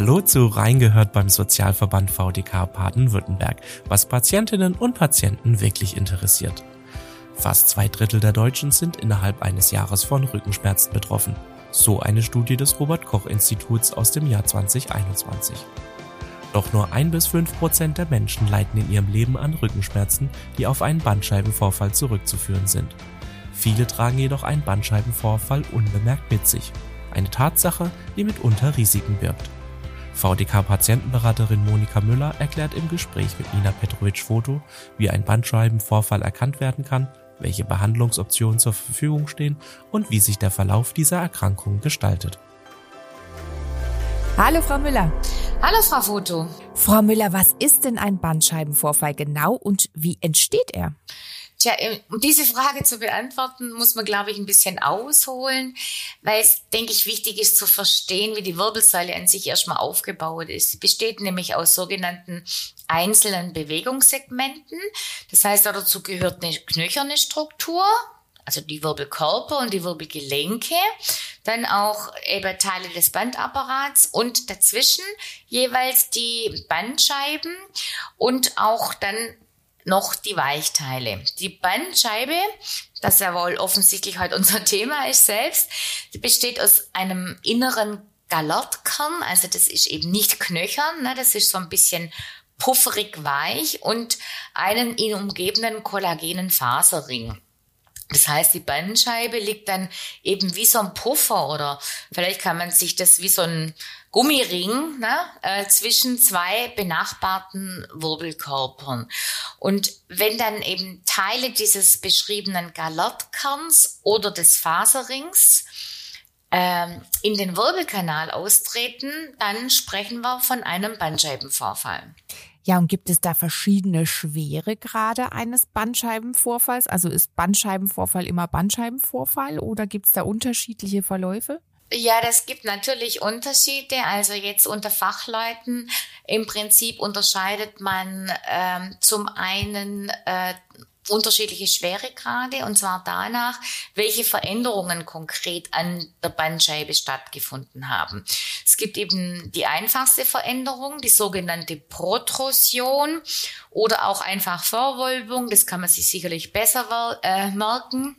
Hallo zu Reingehört beim Sozialverband VDK Baden-Württemberg, was Patientinnen und Patienten wirklich interessiert. Fast zwei Drittel der Deutschen sind innerhalb eines Jahres von Rückenschmerzen betroffen. So eine Studie des Robert Koch Instituts aus dem Jahr 2021. Doch nur ein bis fünf Prozent der Menschen leiden in ihrem Leben an Rückenschmerzen, die auf einen Bandscheibenvorfall zurückzuführen sind. Viele tragen jedoch einen Bandscheibenvorfall unbemerkt mit sich. Eine Tatsache, die mitunter Risiken birgt. VDK-Patientenberaterin Monika Müller erklärt im Gespräch mit Nina Petrovic-Foto, wie ein Bandscheibenvorfall erkannt werden kann, welche Behandlungsoptionen zur Verfügung stehen und wie sich der Verlauf dieser Erkrankung gestaltet. Hallo Frau Müller. Hallo Frau Foto. Frau Müller, was ist denn ein Bandscheibenvorfall genau und wie entsteht er? Tja, um diese Frage zu beantworten, muss man, glaube ich, ein bisschen ausholen, weil es, denke ich, wichtig ist zu verstehen, wie die Wirbelsäule an sich erstmal aufgebaut ist. Sie besteht nämlich aus sogenannten einzelnen Bewegungssegmenten. Das heißt, dazu gehört eine knöcherne Struktur, also die Wirbelkörper und die Wirbelgelenke, dann auch eben Teile des Bandapparats und dazwischen jeweils die Bandscheiben und auch dann noch die Weichteile. Die Bandscheibe, das ja wohl offensichtlich heute unser Thema ist selbst, die besteht aus einem inneren Galertkern, also das ist eben nicht knöchern, ne, das ist so ein bisschen pufferig weich und einen ihn umgebenden kollagenen Faserring. Das heißt, die Bandscheibe liegt dann eben wie so ein Puffer oder vielleicht kann man sich das wie so ein Gummiring ne, äh, zwischen zwei benachbarten Wirbelkörpern. Und wenn dann eben Teile dieses beschriebenen Galertkerns oder des Faserrings ähm, in den Wirbelkanal austreten, dann sprechen wir von einem Bandscheibenvorfall. Ja, und gibt es da verschiedene Schweregrade eines Bandscheibenvorfalls? Also ist Bandscheibenvorfall immer Bandscheibenvorfall oder gibt es da unterschiedliche Verläufe? Ja, das gibt natürlich Unterschiede. Also jetzt unter Fachleuten im Prinzip unterscheidet man ähm, zum einen äh, unterschiedliche Schweregrade und zwar danach, welche Veränderungen konkret an der Bandscheibe stattgefunden haben. Es gibt eben die einfachste Veränderung, die sogenannte Protrusion oder auch einfach Verwölbung. Das kann man sich sicherlich besser äh, merken.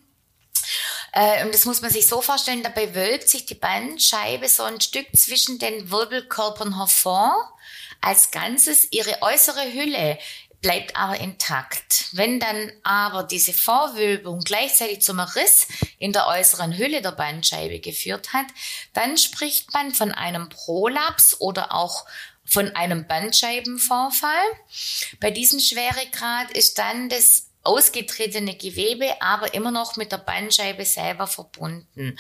Äh, und das muss man sich so vorstellen, dabei wölbt sich die Bandscheibe so ein Stück zwischen den Wirbelkörpern hervor. Als Ganzes ihre äußere Hülle bleibt aber intakt. Wenn dann aber diese Vorwölbung gleichzeitig zum Riss in der äußeren Hülle der Bandscheibe geführt hat, dann spricht man von einem Prolaps oder auch von einem Bandscheibenvorfall. Bei diesem Schweregrad ist dann das ausgetretene Gewebe, aber immer noch mit der Bandscheibe selber verbunden.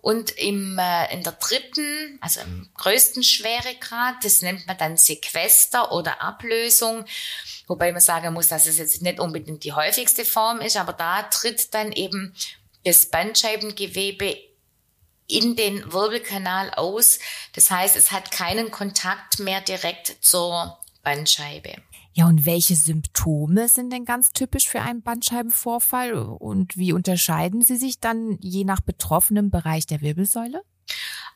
Und im, äh, in der dritten, also im größten Schweregrad, das nennt man dann Sequester oder Ablösung, wobei man sagen muss, dass es jetzt nicht unbedingt die häufigste Form ist, aber da tritt dann eben das Bandscheibengewebe in den Wirbelkanal aus. Das heißt, es hat keinen Kontakt mehr direkt zur Bandscheibe. Ja, und welche Symptome sind denn ganz typisch für einen Bandscheibenvorfall und wie unterscheiden sie sich dann je nach betroffenem Bereich der Wirbelsäule?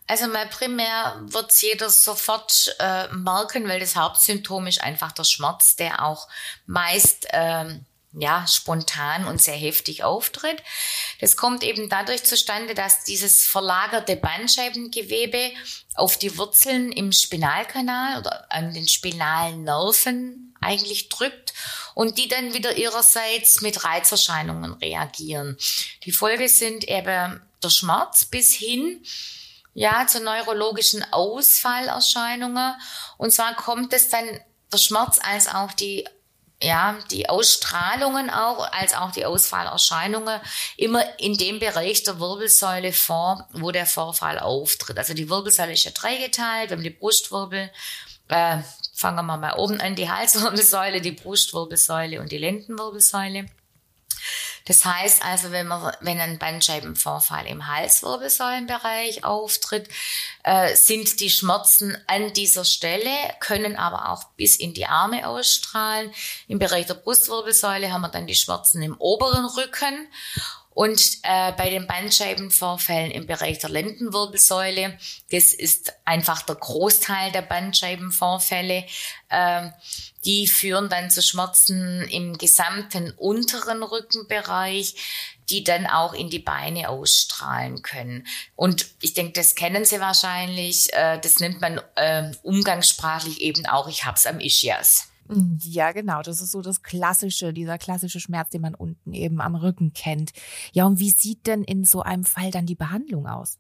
Also mal primär wird jeder sofort äh, merken, weil das Hauptsymptom ist einfach der Schmerz, der auch meist ähm, ja, spontan und sehr heftig auftritt. Das kommt eben dadurch zustande, dass dieses verlagerte Bandscheibengewebe auf die Wurzeln im Spinalkanal oder an den spinalen Nerven eigentlich drückt und die dann wieder ihrerseits mit Reizerscheinungen reagieren. Die Folge sind eben der Schmerz bis hin ja, zu neurologischen Ausfallerscheinungen. Und zwar kommt es dann der Schmerz als auch die ja, die Ausstrahlungen auch, als auch die Ausfallerscheinungen immer in dem Bereich der Wirbelsäule vor, wo der Vorfall auftritt. Also die Wirbelsäule ist ja dreigeteilt, wir haben die Brustwirbel, äh, fangen wir mal oben an, die Halswirbelsäule, die Brustwirbelsäule und die Lendenwirbelsäule. Das heißt also, wenn man, wenn ein Bandscheibenvorfall im Halswirbelsäulenbereich auftritt, äh, sind die Schmerzen an dieser Stelle, können aber auch bis in die Arme ausstrahlen. Im Bereich der Brustwirbelsäule haben wir dann die Schmerzen im oberen Rücken Und äh, bei den Bandscheibenvorfällen im Bereich der Lendenwirbelsäule, das ist einfach der Großteil der Bandscheibenvorfälle, äh, die führen dann zu Schmerzen im gesamten unteren Rückenbereich, die dann auch in die Beine ausstrahlen können. Und ich denke, das kennen Sie wahrscheinlich. Äh, das nennt man äh, umgangssprachlich eben auch, ich hab's am Ischias. Ja, genau. Das ist so das klassische, dieser klassische Schmerz, den man unten eben am Rücken kennt. Ja, und wie sieht denn in so einem Fall dann die Behandlung aus?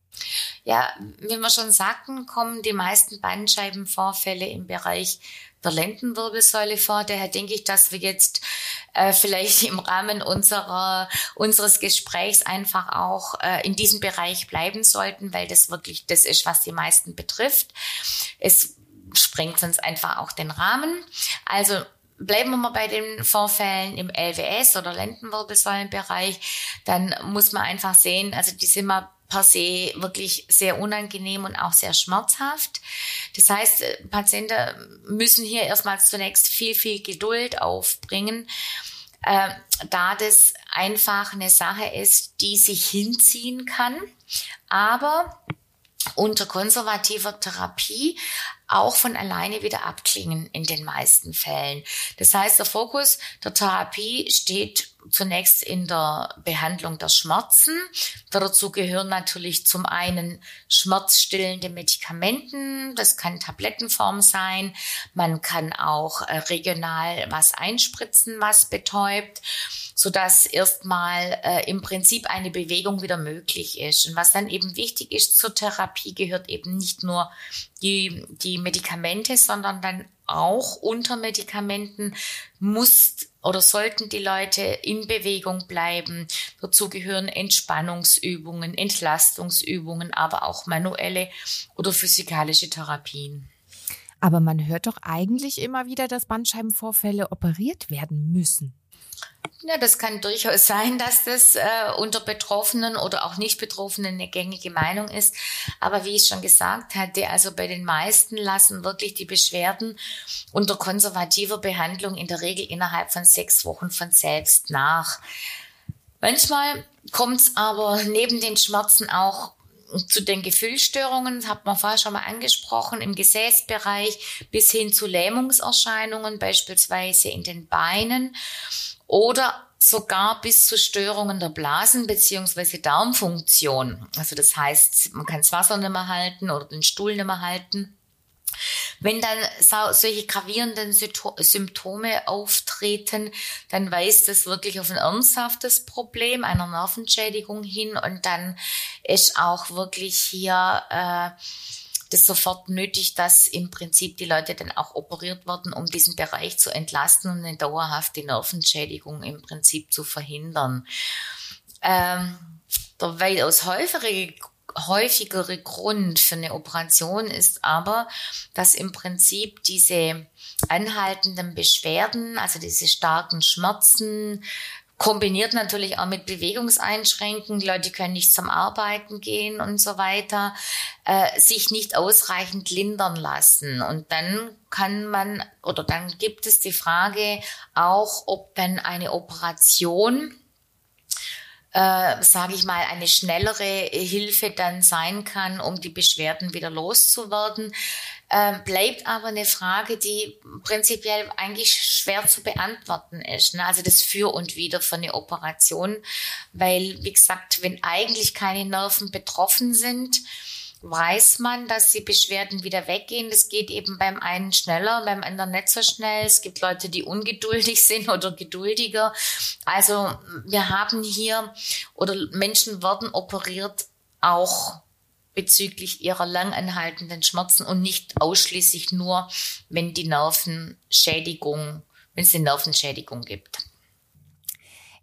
Ja, wie wir schon sagten, kommen die meisten Bandscheibenvorfälle im Bereich der Lendenwirbelsäule vor. Daher denke ich, dass wir jetzt äh, vielleicht im Rahmen unserer, unseres Gesprächs einfach auch äh, in diesem Bereich bleiben sollten, weil das wirklich das ist, was die meisten betrifft. Es sprengt sonst einfach auch den Rahmen. Also bleiben wir mal bei den Vorfällen im LWS oder Lendenwirbelsäulenbereich, dann muss man einfach sehen, also die sind mal per se wirklich sehr unangenehm und auch sehr schmerzhaft. Das heißt, Patienten müssen hier erstmals zunächst viel, viel Geduld aufbringen, äh, da das einfach eine Sache ist, die sich hinziehen kann, aber unter konservativer Therapie auch von alleine wieder abklingen in den meisten Fällen. Das heißt, der Fokus der Therapie steht zunächst in der Behandlung der Schmerzen. Dazu gehören natürlich zum einen schmerzstillende Medikamenten. Das kann Tablettenform sein. Man kann auch äh, regional was einspritzen, was betäubt sodass erstmal äh, im Prinzip eine Bewegung wieder möglich ist. Und was dann eben wichtig ist zur Therapie, gehört eben nicht nur die, die Medikamente, sondern dann auch unter Medikamenten muss oder sollten die Leute in Bewegung bleiben. Dazu gehören Entspannungsübungen, Entlastungsübungen, aber auch manuelle oder physikalische Therapien. Aber man hört doch eigentlich immer wieder, dass Bandscheibenvorfälle operiert werden müssen. Ja, das kann durchaus sein, dass das äh, unter Betroffenen oder auch Nicht-Betroffenen eine gängige Meinung ist. Aber wie ich schon gesagt hatte, also bei den meisten lassen wirklich die Beschwerden unter konservativer Behandlung in der Regel innerhalb von sechs Wochen von selbst nach. Manchmal kommt es aber neben den Schmerzen auch zu den Gefühlsstörungen, hat man vorher schon mal angesprochen, im Gesäßbereich bis hin zu Lähmungserscheinungen, beispielsweise in den Beinen oder sogar bis zu Störungen der Blasen beziehungsweise Darmfunktion. Also das heißt, man kann das Wasser nicht mehr halten oder den Stuhl nicht mehr halten. Wenn dann solche gravierenden Symptome auftreten, dann weist das wirklich auf ein ernsthaftes Problem einer Nervenschädigung hin und dann ist auch wirklich hier äh, das sofort nötig, dass im Prinzip die Leute dann auch operiert werden, um diesen Bereich zu entlasten und eine dauerhafte Nervenschädigung im Prinzip zu verhindern. Ähm, der weitaus häufigere, häufigere Grund für eine Operation ist aber, dass im Prinzip diese anhaltenden Beschwerden, also diese starken Schmerzen, kombiniert natürlich auch mit Bewegungseinschränkungen, die Leute können nicht zum Arbeiten gehen und so weiter, äh, sich nicht ausreichend lindern lassen. Und dann kann man oder dann gibt es die Frage auch, ob dann eine Operation äh, sage ich mal, eine schnellere Hilfe dann sein kann, um die Beschwerden wieder loszuwerden. Äh, bleibt aber eine Frage, die prinzipiell eigentlich schwer zu beantworten ist. Ne? Also das Für und Wider für eine Operation, weil, wie gesagt, wenn eigentlich keine Nerven betroffen sind, weiß man, dass die Beschwerden wieder weggehen. Das geht eben beim einen schneller, beim anderen nicht so schnell. Es gibt Leute, die ungeduldig sind oder geduldiger. Also wir haben hier oder Menschen werden operiert auch bezüglich ihrer langanhaltenden Schmerzen und nicht ausschließlich nur, wenn die Nervenschädigung, wenn es eine Nervenschädigung gibt.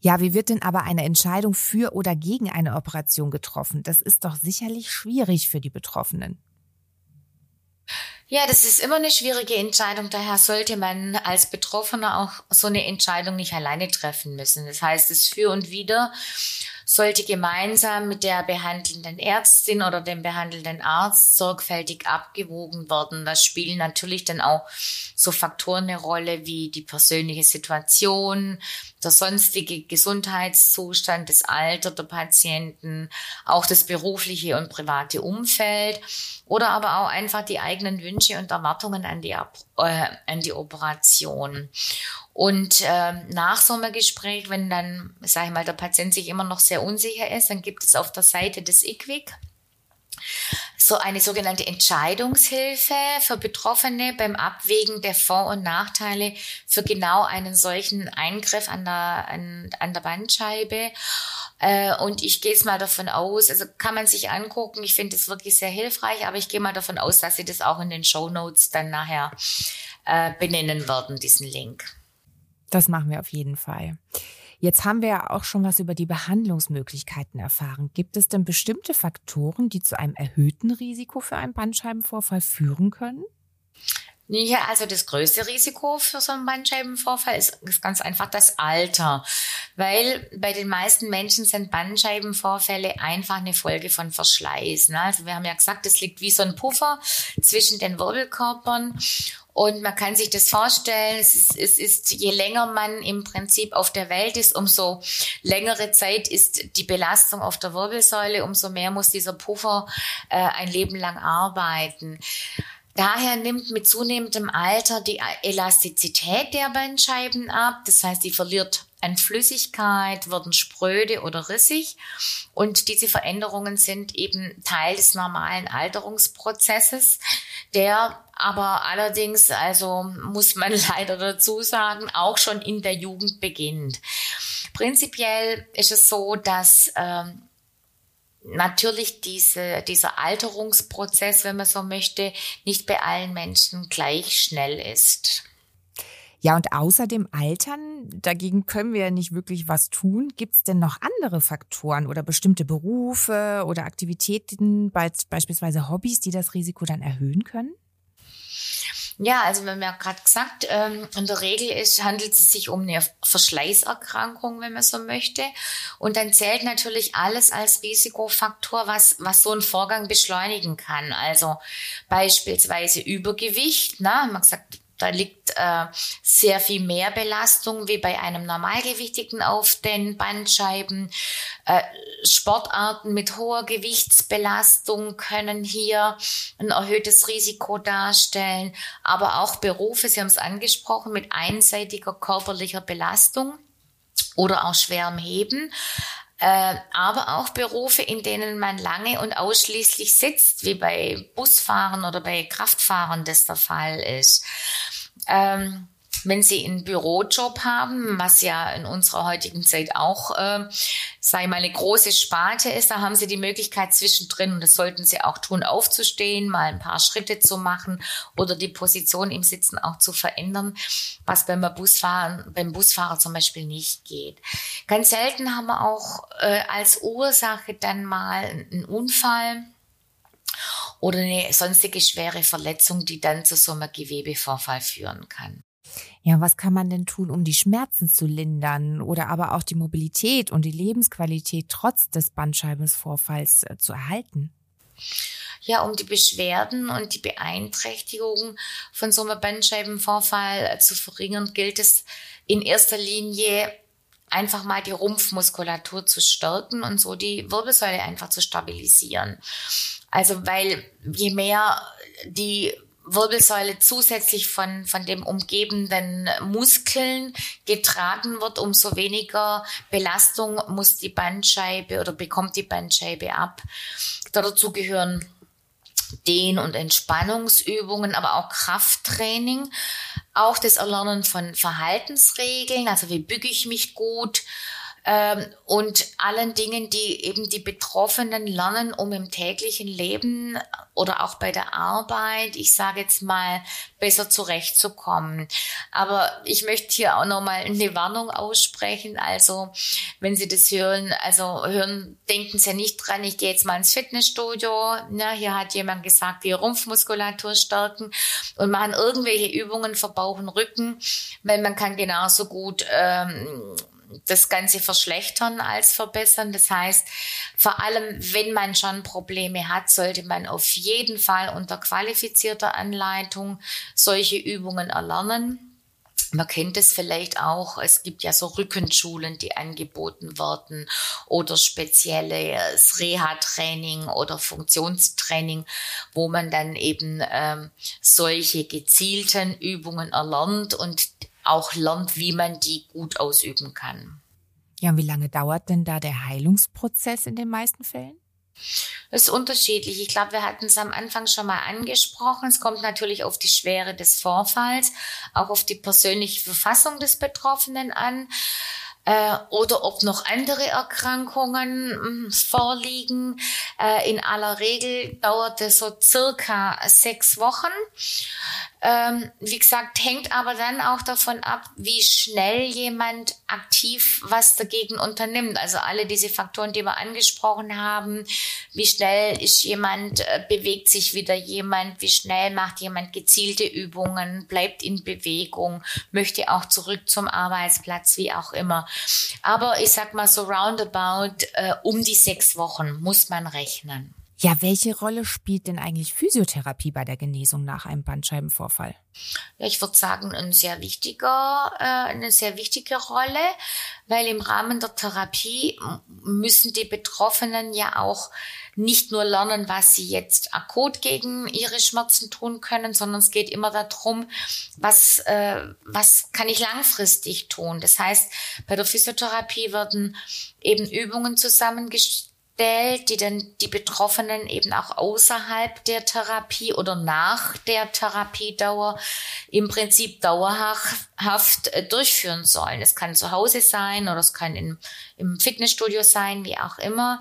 Ja, wie wird denn aber eine Entscheidung für oder gegen eine Operation getroffen? Das ist doch sicherlich schwierig für die Betroffenen. Ja, das ist immer eine schwierige Entscheidung. Daher sollte man als Betroffener auch so eine Entscheidung nicht alleine treffen müssen. Das heißt, das Für und Wider sollte gemeinsam mit der behandelnden Ärztin oder dem behandelnden Arzt sorgfältig abgewogen werden. Das spielen natürlich dann auch so Faktoren eine Rolle wie die persönliche Situation, der sonstige Gesundheitszustand, das Alter der Patienten, auch das berufliche und private Umfeld oder aber auch einfach die eigenen Wünsche und Erwartungen an die, äh, an die Operation. Und äh, nach so einem Gespräch, wenn dann, sage ich mal, der Patient sich immer noch sehr unsicher ist, dann gibt es auf der Seite des IQWIC so eine sogenannte Entscheidungshilfe für Betroffene beim Abwägen der Vor- und Nachteile für genau einen solchen Eingriff an der, an, an der Bandscheibe. Äh, und ich gehe es mal davon aus, also kann man sich angucken, ich finde es wirklich sehr hilfreich, aber ich gehe mal davon aus, dass Sie das auch in den Show Notes dann nachher äh, benennen werden, diesen Link. Das machen wir auf jeden Fall. Jetzt haben wir ja auch schon was über die Behandlungsmöglichkeiten erfahren. Gibt es denn bestimmte Faktoren, die zu einem erhöhten Risiko für einen Bandscheibenvorfall führen können? Ja, also das größte Risiko für so einen Bandscheibenvorfall ist, ist, ganz einfach das Alter, weil bei den meisten Menschen sind Bandscheibenvorfälle einfach eine Folge von Verschleiß. Ne? Also wir haben ja gesagt, es liegt wie so ein Puffer zwischen den Wirbelkörpern und man kann sich das vorstellen, es ist, es ist, je länger man im Prinzip auf der Welt ist, umso längere Zeit ist die Belastung auf der Wirbelsäule, umso mehr muss dieser Puffer äh, ein Leben lang arbeiten. Daher nimmt mit zunehmendem Alter die Elastizität der Bandscheiben ab. Das heißt, die verliert an Flüssigkeit, werden spröde oder rissig. Und diese Veränderungen sind eben Teil des normalen Alterungsprozesses, der aber allerdings, also muss man leider dazu sagen, auch schon in der Jugend beginnt. Prinzipiell ist es so, dass ähm, natürlich diese, dieser Alterungsprozess, wenn man so möchte, nicht bei allen Menschen gleich schnell ist. Ja, und außer dem Altern, dagegen können wir ja nicht wirklich was tun. Gibt es denn noch andere Faktoren oder bestimmte Berufe oder Aktivitäten, beispielsweise Hobbys, die das Risiko dann erhöhen können? Ja, also wir haben ja gerade gesagt, ähm, in der Regel ist, handelt es sich um eine Verschleißerkrankung, wenn man so möchte. Und dann zählt natürlich alles als Risikofaktor, was, was so einen Vorgang beschleunigen kann. Also beispielsweise Übergewicht, ne? man gesagt, da liegt äh, sehr viel mehr Belastung wie bei einem Normalgewichtigen auf den Bandscheiben. Äh, Sportarten mit hoher Gewichtsbelastung können hier ein erhöhtes Risiko darstellen, aber auch Berufe, Sie haben es angesprochen, mit einseitiger körperlicher Belastung oder auch schwerem Heben äh, aber auch Berufe, in denen man lange und ausschließlich sitzt, wie bei Busfahren oder bei Kraftfahrern das der Fall ist. Ähm, wenn Sie einen Bürojob haben, was ja in unserer heutigen Zeit auch, äh, sei mal, eine große Sparte ist, da haben Sie die Möglichkeit zwischendrin, und das sollten Sie auch tun, aufzustehen, mal ein paar Schritte zu machen oder die Position im Sitzen auch zu verändern, was beim Busfahren, beim Busfahrer zum Beispiel nicht geht. Ganz selten haben wir auch äh, als Ursache dann mal einen Unfall oder eine sonstige schwere Verletzung, die dann zu so einem Gewebevorfall führen kann. Ja, was kann man denn tun, um die Schmerzen zu lindern oder aber auch die Mobilität und die Lebensqualität trotz des Bandscheibenvorfalls äh, zu erhalten? Ja, um die Beschwerden und die Beeinträchtigung von so einem Bandscheibenvorfall äh, zu verringern, gilt es in erster Linie einfach mal die Rumpfmuskulatur zu stärken und so die Wirbelsäule einfach zu stabilisieren. Also weil je mehr die Wirbelsäule zusätzlich von, von dem umgebenden Muskeln getragen wird, umso weniger Belastung muss die Bandscheibe oder bekommt die Bandscheibe ab. Dazu gehören Dehn- und Entspannungsübungen, aber auch Krafttraining, auch das Erlernen von Verhaltensregeln, also wie büge ich mich gut, ähm, und allen Dingen, die eben die Betroffenen lernen, um im täglichen Leben oder auch bei der Arbeit, ich sage jetzt mal, besser zurechtzukommen. Aber ich möchte hier auch nochmal eine Warnung aussprechen. Also, wenn Sie das hören, also hören, denken Sie nicht dran, ich gehe jetzt mal ins Fitnessstudio. Na, hier hat jemand gesagt, die Rumpfmuskulatur stärken und machen irgendwelche Übungen für Bauch und Rücken, weil man kann genauso gut ähm, das Ganze verschlechtern als verbessern. Das heißt, vor allem, wenn man schon Probleme hat, sollte man auf jeden Fall unter qualifizierter Anleitung solche Übungen erlernen. man kennt es vielleicht auch, es gibt ja so Rückenschulen, die angeboten werden oder spezielles Reha-Training oder Funktionstraining, wo man dann eben ähm, solche gezielten Übungen erlernt und auch lernt, wie man die gut ausüben kann. Ja, und wie lange dauert denn da der Heilungsprozess in den meisten Fällen? Das ist unterschiedlich. Ich glaube, wir hatten es am Anfang schon mal angesprochen. Es kommt natürlich auf die Schwere des Vorfalls, auch auf die persönliche Verfassung des Betroffenen an äh, oder ob noch andere Erkrankungen hm, vorliegen. Äh, in aller Regel dauert es so circa sechs Wochen. Ähm, wie gesagt, hängt aber dann auch davon ab, wie schnell jemand aktiv was dagegen unternimmt. Also alle diese Faktoren, die wir angesprochen haben, wie schnell ist jemand, äh, bewegt sich wieder jemand, wie schnell macht jemand gezielte Übungen, bleibt in Bewegung, möchte auch zurück zum Arbeitsplatz, wie auch immer. Aber ich sag mal so roundabout äh, um die sechs Wochen muss man rechnen. Ja, welche Rolle spielt denn eigentlich Physiotherapie bei der Genesung nach einem Bandscheibenvorfall? Ja, ich würde sagen, ein sehr wichtiger, äh, eine sehr wichtige Rolle, weil im Rahmen der Therapie müssen die Betroffenen ja auch nicht nur lernen, was sie jetzt akut gegen ihre Schmerzen tun können, sondern es geht immer darum, was, äh, was kann ich langfristig tun. Das heißt, bei der Physiotherapie werden eben Übungen zusammengestellt, stellt, die dann die Betroffenen eben auch außerhalb der Therapie oder nach der Therapiedauer im Prinzip dauerhaft äh, durchführen sollen. Es kann zu Hause sein oder es kann in, im Fitnessstudio sein, wie auch immer.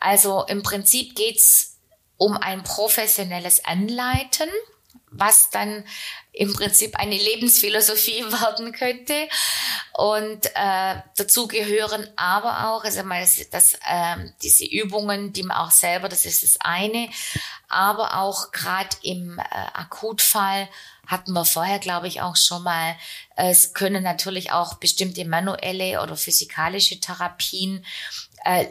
Also im Prinzip geht's um ein professionelles Anleiten was dann im Prinzip eine Lebensphilosophie werden könnte. Und äh, dazu gehören aber auch, also mal das, das, äh, diese Übungen, die man auch selber, das ist das eine, aber auch gerade im äh, Akutfall hatten wir vorher, glaube ich, auch schon mal, es können natürlich auch bestimmte manuelle oder physikalische Therapien äh,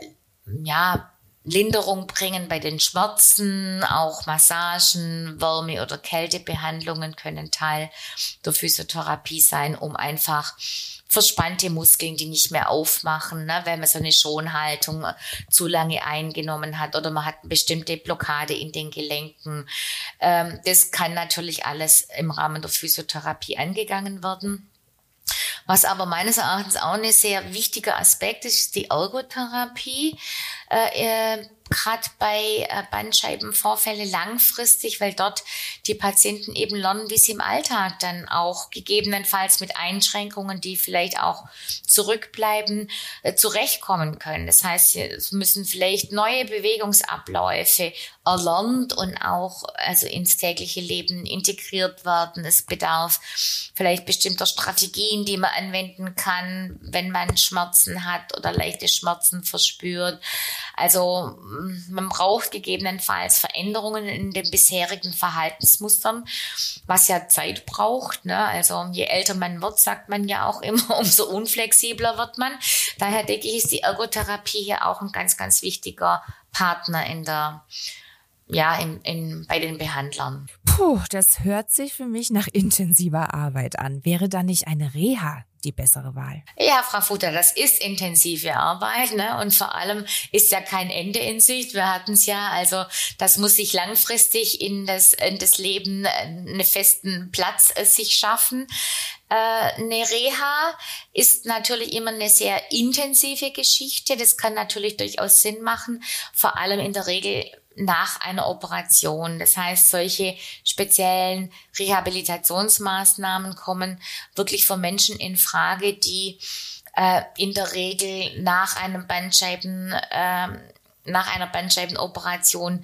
ja Linderung bringen bei den Schmerzen, auch Massagen, Wärme- oder Kältebehandlungen können Teil der Physiotherapie sein, um einfach verspannte Muskeln, die nicht mehr aufmachen, ne, wenn man so eine Schonhaltung zu lange eingenommen hat oder man hat eine bestimmte Blockade in den Gelenken. Ähm, das kann natürlich alles im Rahmen der Physiotherapie angegangen werden. Was aber meines Erachtens auch ein sehr wichtiger Aspekt ist, ist die Ergotherapie. Äh, äh, gerade bei äh, Bandscheibenvorfälle langfristig, weil dort die Patienten eben lernen, wie sie im Alltag dann auch gegebenenfalls mit Einschränkungen, die vielleicht auch zurückbleiben, äh, zurechtkommen können. Das heißt, es müssen vielleicht neue Bewegungsabläufe erlernt und auch also ins tägliche Leben integriert werden. Es bedarf vielleicht bestimmter Strategien, die man anwenden kann, wenn man Schmerzen hat oder leichte Schmerzen verspürt. Also man braucht gegebenenfalls Veränderungen in den bisherigen Verhaltensmustern, was ja Zeit braucht. Ne? Also je älter man wird, sagt man ja auch immer, umso unflexibler wird man. Daher denke ich, ist die Ergotherapie hier auch ein ganz, ganz wichtiger Partner in der ja, in, in, bei den Behandlern. Puh, das hört sich für mich nach intensiver Arbeit an. Wäre da nicht eine Reha die bessere Wahl? Ja, Frau Futter, das ist intensive Arbeit, ne? Und vor allem ist ja kein Ende in Sicht. Wir hatten es ja, also das muss sich langfristig in das, in das Leben äh, einen festen Platz äh, sich schaffen. Äh, eine Reha ist natürlich immer eine sehr intensive Geschichte. Das kann natürlich durchaus Sinn machen, vor allem in der Regel nach einer Operation. Das heißt, solche speziellen Rehabilitationsmaßnahmen kommen wirklich für Menschen in Frage, die äh, in der Regel nach einem Bandscheiben, äh, nach einer Bandscheibenoperation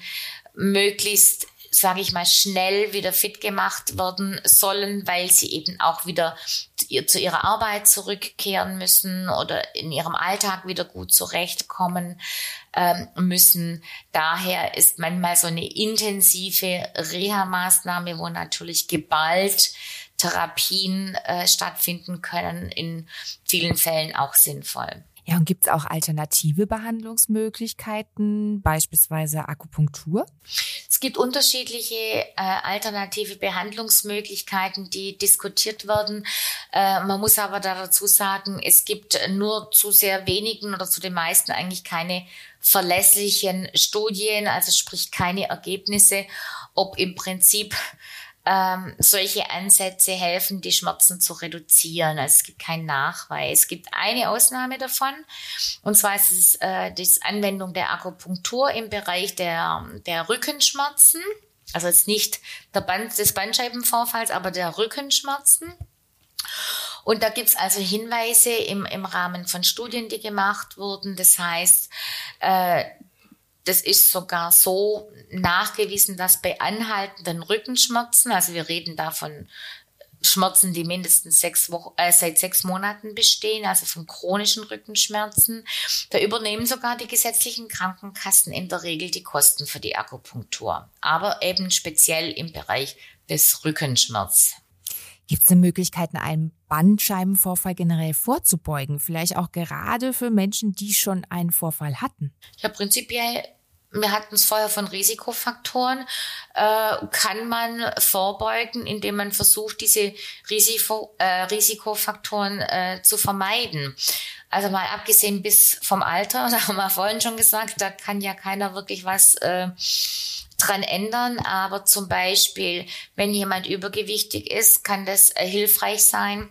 möglichst sage ich mal, schnell wieder fit gemacht werden sollen, weil sie eben auch wieder zu ihrer Arbeit zurückkehren müssen oder in ihrem Alltag wieder gut zurechtkommen ähm, müssen. Daher ist manchmal so eine intensive Reha-Maßnahme, wo natürlich geballt Therapien äh, stattfinden können, in vielen Fällen auch sinnvoll. Ja, und gibt es auch alternative Behandlungsmöglichkeiten, beispielsweise Akupunktur? Es gibt unterschiedliche äh, alternative Behandlungsmöglichkeiten, die diskutiert werden. Äh, man muss aber dazu sagen, es gibt nur zu sehr wenigen oder zu den meisten eigentlich keine verlässlichen Studien, also sprich keine Ergebnisse, ob im Prinzip ähm, solche Ansätze helfen, die Schmerzen zu reduzieren. Also es gibt keinen Nachweis. Es gibt eine Ausnahme davon, und zwar ist es äh, die Anwendung der Akupunktur im Bereich der, der Rückenschmerzen. Also jetzt nicht der Band, des Bandscheibenvorfalls, aber der Rückenschmerzen. Und da gibt's also Hinweise im, im Rahmen von Studien, die gemacht wurden. Das heißt, äh, das ist sogar so nachgewiesen, dass bei anhaltenden Rückenschmerzen, also wir reden da von Schmerzen, die mindestens sechs Wochen, äh, seit sechs Monaten bestehen, also von chronischen Rückenschmerzen, da übernehmen sogar die gesetzlichen Krankenkassen in der Regel die Kosten für die Akupunktur, aber eben speziell im Bereich des Rückenschmerz. Gibt es denn Möglichkeiten, einem Bandscheibenvorfall generell vorzubeugen? Vielleicht auch gerade für Menschen, die schon einen Vorfall hatten? Ja, prinzipiell wir hatten es vorher von Risikofaktoren, äh, kann man vorbeugen, indem man versucht, diese Risiko, äh, Risikofaktoren äh, zu vermeiden. Also mal abgesehen bis vom Alter, da haben wir vorhin schon gesagt, da kann ja keiner wirklich was äh, dran ändern, aber zum Beispiel, wenn jemand übergewichtig ist, kann das äh, hilfreich sein,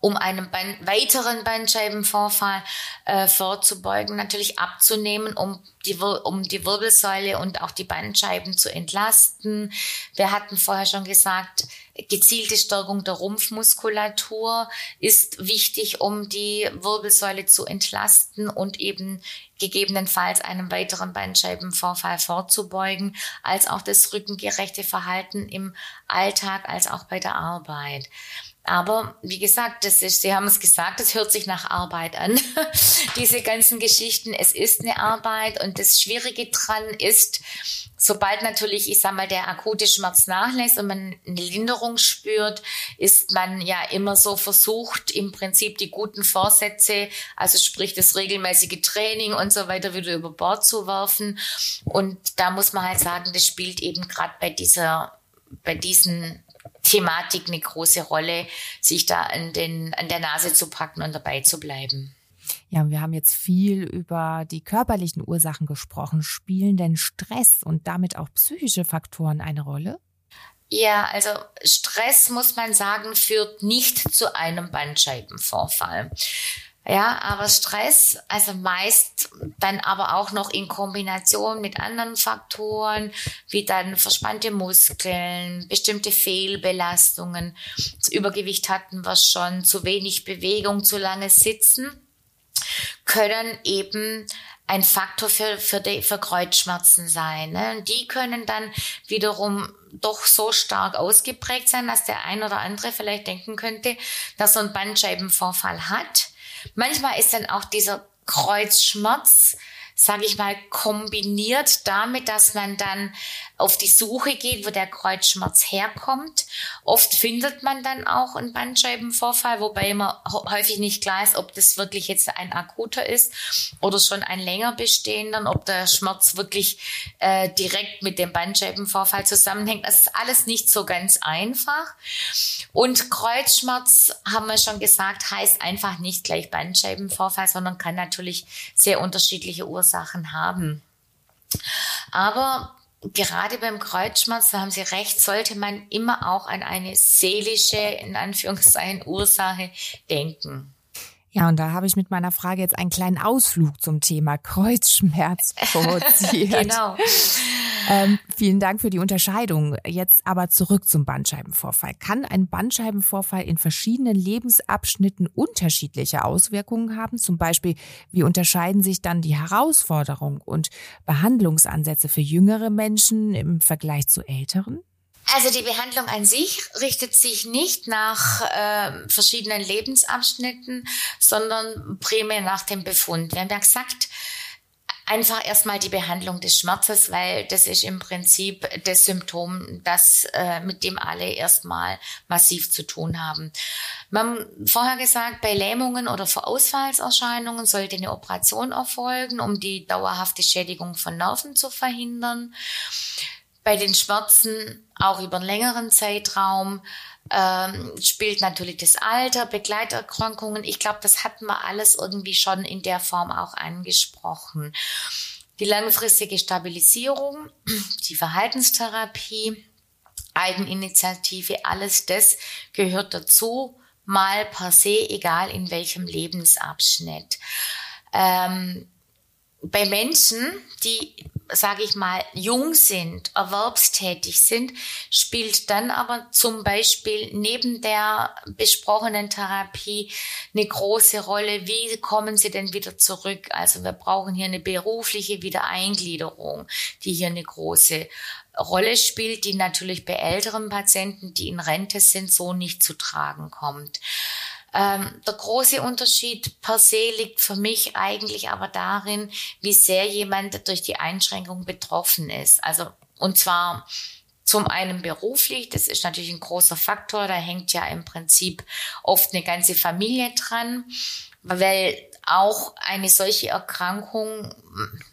um einen Band, weiteren Bandscheibenvorfall äh, vorzubeugen, natürlich abzunehmen, um die, um die Wirbelsäule und auch die Bandscheiben zu entlasten. Wir hatten vorher schon gesagt, gezielte Stärkung der Rumpfmuskulatur ist wichtig, um die Wirbelsäule zu entlasten und eben gegebenenfalls einem weiteren Bandscheibenvorfall vorzubeugen, als auch das rückengerechte Verhalten im Alltag, als auch bei der Arbeit. Aber wie gesagt, das ist, Sie haben es gesagt, es hört sich nach Arbeit an. Diese ganzen Geschichten, es ist eine Arbeit und das Schwierige dran ist, sobald natürlich, ich sag mal, der akute Schmerz nachlässt und man eine Linderung spürt, ist man ja immer so versucht, im Prinzip die guten Vorsätze, also sprich das regelmäßige Training und so weiter wieder über Bord zu werfen. Und da muss man halt sagen, das spielt eben gerade bei dieser, bei diesen Thematik eine große Rolle, sich da an, den, an der Nase zu packen und dabei zu bleiben. Ja, wir haben jetzt viel über die körperlichen Ursachen gesprochen. Spielen denn Stress und damit auch psychische Faktoren eine Rolle? Ja, also Stress muss man sagen, führt nicht zu einem Bandscheibenvorfall. Ja, aber Stress, also meist dann aber auch noch in Kombination mit anderen Faktoren, wie dann verspannte Muskeln, bestimmte Fehlbelastungen. Das Übergewicht hatten wir schon, zu wenig Bewegung, zu lange Sitzen, können eben ein Faktor für, für, die, für Kreuzschmerzen sein. Ne? Und die können dann wiederum doch so stark ausgeprägt sein, dass der ein oder andere vielleicht denken könnte, dass er einen Bandscheibenvorfall hat Manchmal ist dann auch dieser Kreuzschmerz sage ich mal, kombiniert damit, dass man dann auf die Suche geht, wo der Kreuzschmerz herkommt. Oft findet man dann auch einen Bandscheibenvorfall, wobei immer häufig nicht klar ist, ob das wirklich jetzt ein akuter ist oder schon ein länger bestehender, ob der Schmerz wirklich äh, direkt mit dem Bandscheibenvorfall zusammenhängt. Das ist alles nicht so ganz einfach. Und Kreuzschmerz, haben wir schon gesagt, heißt einfach nicht gleich Bandscheibenvorfall, sondern kann natürlich sehr unterschiedliche Ursachen haben. Aber gerade beim Kreuzschmerz, da haben Sie recht, sollte man immer auch an eine seelische, in Anführungszeichen, Ursache denken. Ja, und da habe ich mit meiner Frage jetzt einen kleinen Ausflug zum Thema Kreuzschmerz provoziert. genau. Ähm, vielen Dank für die Unterscheidung. Jetzt aber zurück zum Bandscheibenvorfall. Kann ein Bandscheibenvorfall in verschiedenen Lebensabschnitten unterschiedliche Auswirkungen haben? Zum Beispiel, wie unterscheiden sich dann die Herausforderungen und Behandlungsansätze für jüngere Menschen im Vergleich zu älteren? Also die Behandlung an sich richtet sich nicht nach äh, verschiedenen Lebensabschnitten, sondern primär nach dem Befund. Wir haben ja gesagt, einfach erstmal die Behandlung des Schmerzes, weil das ist im Prinzip das Symptom, das äh, mit dem alle erstmal massiv zu tun haben. Man vorher gesagt, bei Lähmungen oder Verausfallserscheinungen sollte eine Operation erfolgen, um die dauerhafte Schädigung von Nerven zu verhindern. Bei den Schmerzen auch über einen längeren Zeitraum ähm, spielt natürlich das Alter, Begleiterkrankungen. Ich glaube, das hatten wir alles irgendwie schon in der Form auch angesprochen. Die langfristige Stabilisierung, die Verhaltenstherapie, Eigeninitiative, alles das gehört dazu, mal per se, egal in welchem Lebensabschnitt. Ähm, bei Menschen, die, sage ich mal, jung sind, erwerbstätig sind, spielt dann aber zum Beispiel neben der besprochenen Therapie eine große Rolle. Wie kommen sie denn wieder zurück? Also wir brauchen hier eine berufliche Wiedereingliederung, die hier eine große Rolle spielt, die natürlich bei älteren Patienten, die in Rente sind, so nicht zu tragen kommt. Ähm, der große Unterschied per se liegt für mich eigentlich aber darin, wie sehr jemand durch die Einschränkung betroffen ist. Also, und zwar zum einen beruflich, das ist natürlich ein großer Faktor, da hängt ja im Prinzip oft eine ganze Familie dran, weil auch eine solche Erkrankung,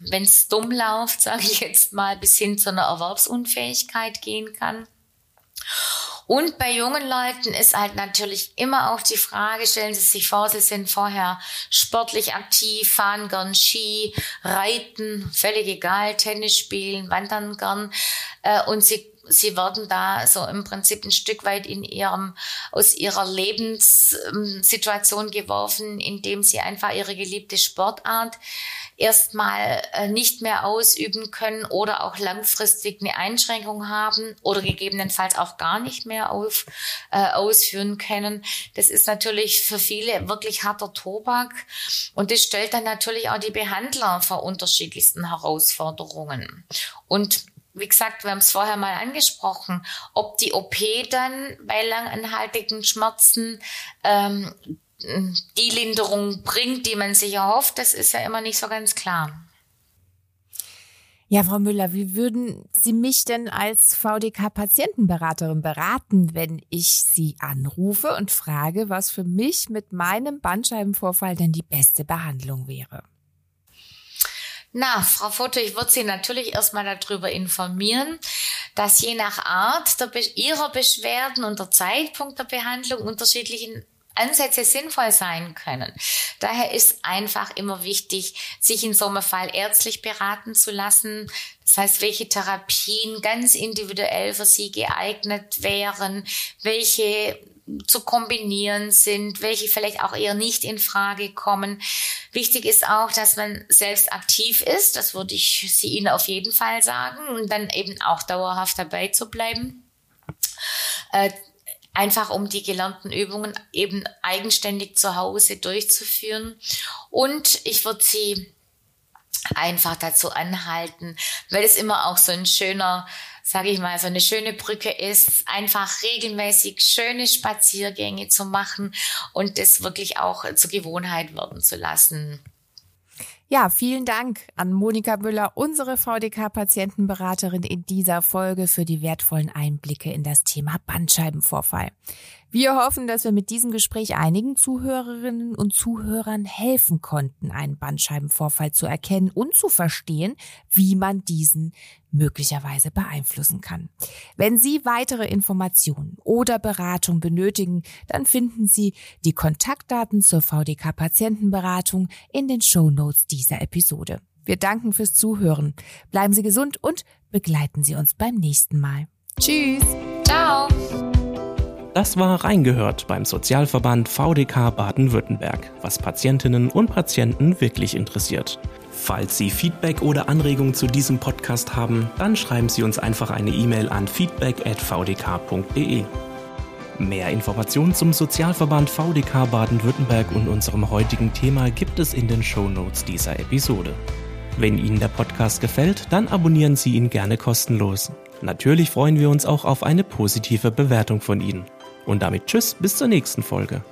wenn es dumm läuft, sage ich jetzt mal, bis hin zu einer Erwerbsunfähigkeit gehen kann. Und bei jungen Leuten ist halt natürlich immer auch die Frage, stellen Sie sich vor, Sie sind vorher sportlich aktiv, fahren gern Ski, reiten, völlig egal, Tennis spielen, wandern gern äh, und Sie sie werden da so im Prinzip ein Stück weit in ihrem, aus ihrer Lebenssituation geworfen, indem sie einfach ihre geliebte Sportart erstmal äh, nicht mehr ausüben können oder auch langfristig eine Einschränkung haben oder gegebenenfalls auch gar nicht mehr auf, äh, ausführen können. Das ist natürlich für viele wirklich harter Tobak und das stellt dann natürlich auch die Behandler vor unterschiedlichsten Herausforderungen. Und wie gesagt, wir haben es vorher mal angesprochen, ob die OP dann bei langanhaltigen Schmerzen ähm, die Linderung bringt, die man sich erhofft, das ist ja immer nicht so ganz klar. Ja, Frau Müller, wie würden Sie mich denn als VDK-Patientenberaterin beraten, wenn ich Sie anrufe und frage, was für mich mit meinem Bandscheibenvorfall denn die beste Behandlung wäre? Na, Frau Foto, ich würde Sie natürlich erstmal darüber informieren, dass je nach Art Be Ihrer Beschwerden und der Zeitpunkt der Behandlung unterschiedlichen Ansätze sinnvoll sein können. Daher ist einfach immer wichtig, sich in so einem Fall ärztlich beraten zu lassen. Das heißt, welche Therapien ganz individuell für Sie geeignet wären, welche zu kombinieren sind, welche vielleicht auch eher nicht in Frage kommen. Wichtig ist auch, dass man selbst aktiv ist. Das würde ich Sie Ihnen auf jeden Fall sagen und dann eben auch dauerhaft dabei zu bleiben. Äh, einfach um die gelernten Übungen eben eigenständig zu Hause durchzuführen. Und ich würde Sie einfach dazu anhalten, weil es immer auch so ein schöner sage ich mal, so eine schöne Brücke ist, einfach regelmäßig schöne Spaziergänge zu machen und das wirklich auch zur Gewohnheit werden zu lassen. Ja, vielen Dank an Monika Müller, unsere VDK-Patientenberaterin in dieser Folge für die wertvollen Einblicke in das Thema Bandscheibenvorfall. Wir hoffen, dass wir mit diesem Gespräch einigen Zuhörerinnen und Zuhörern helfen konnten, einen Bandscheibenvorfall zu erkennen und zu verstehen, wie man diesen möglicherweise beeinflussen kann. Wenn Sie weitere Informationen oder Beratung benötigen, dann finden Sie die Kontaktdaten zur VDK Patientenberatung in den Show Notes dieser Episode. Wir danken fürs Zuhören. Bleiben Sie gesund und begleiten Sie uns beim nächsten Mal. Tschüss. Ciao. Das war Reingehört beim Sozialverband VDK Baden-Württemberg, was Patientinnen und Patienten wirklich interessiert. Falls Sie Feedback oder Anregungen zu diesem Podcast haben, dann schreiben Sie uns einfach eine E-Mail an feedback.vdk.de. Mehr Informationen zum Sozialverband VDK Baden-Württemberg und unserem heutigen Thema gibt es in den Show Notes dieser Episode. Wenn Ihnen der Podcast gefällt, dann abonnieren Sie ihn gerne kostenlos. Natürlich freuen wir uns auch auf eine positive Bewertung von Ihnen. Und damit Tschüss, bis zur nächsten Folge.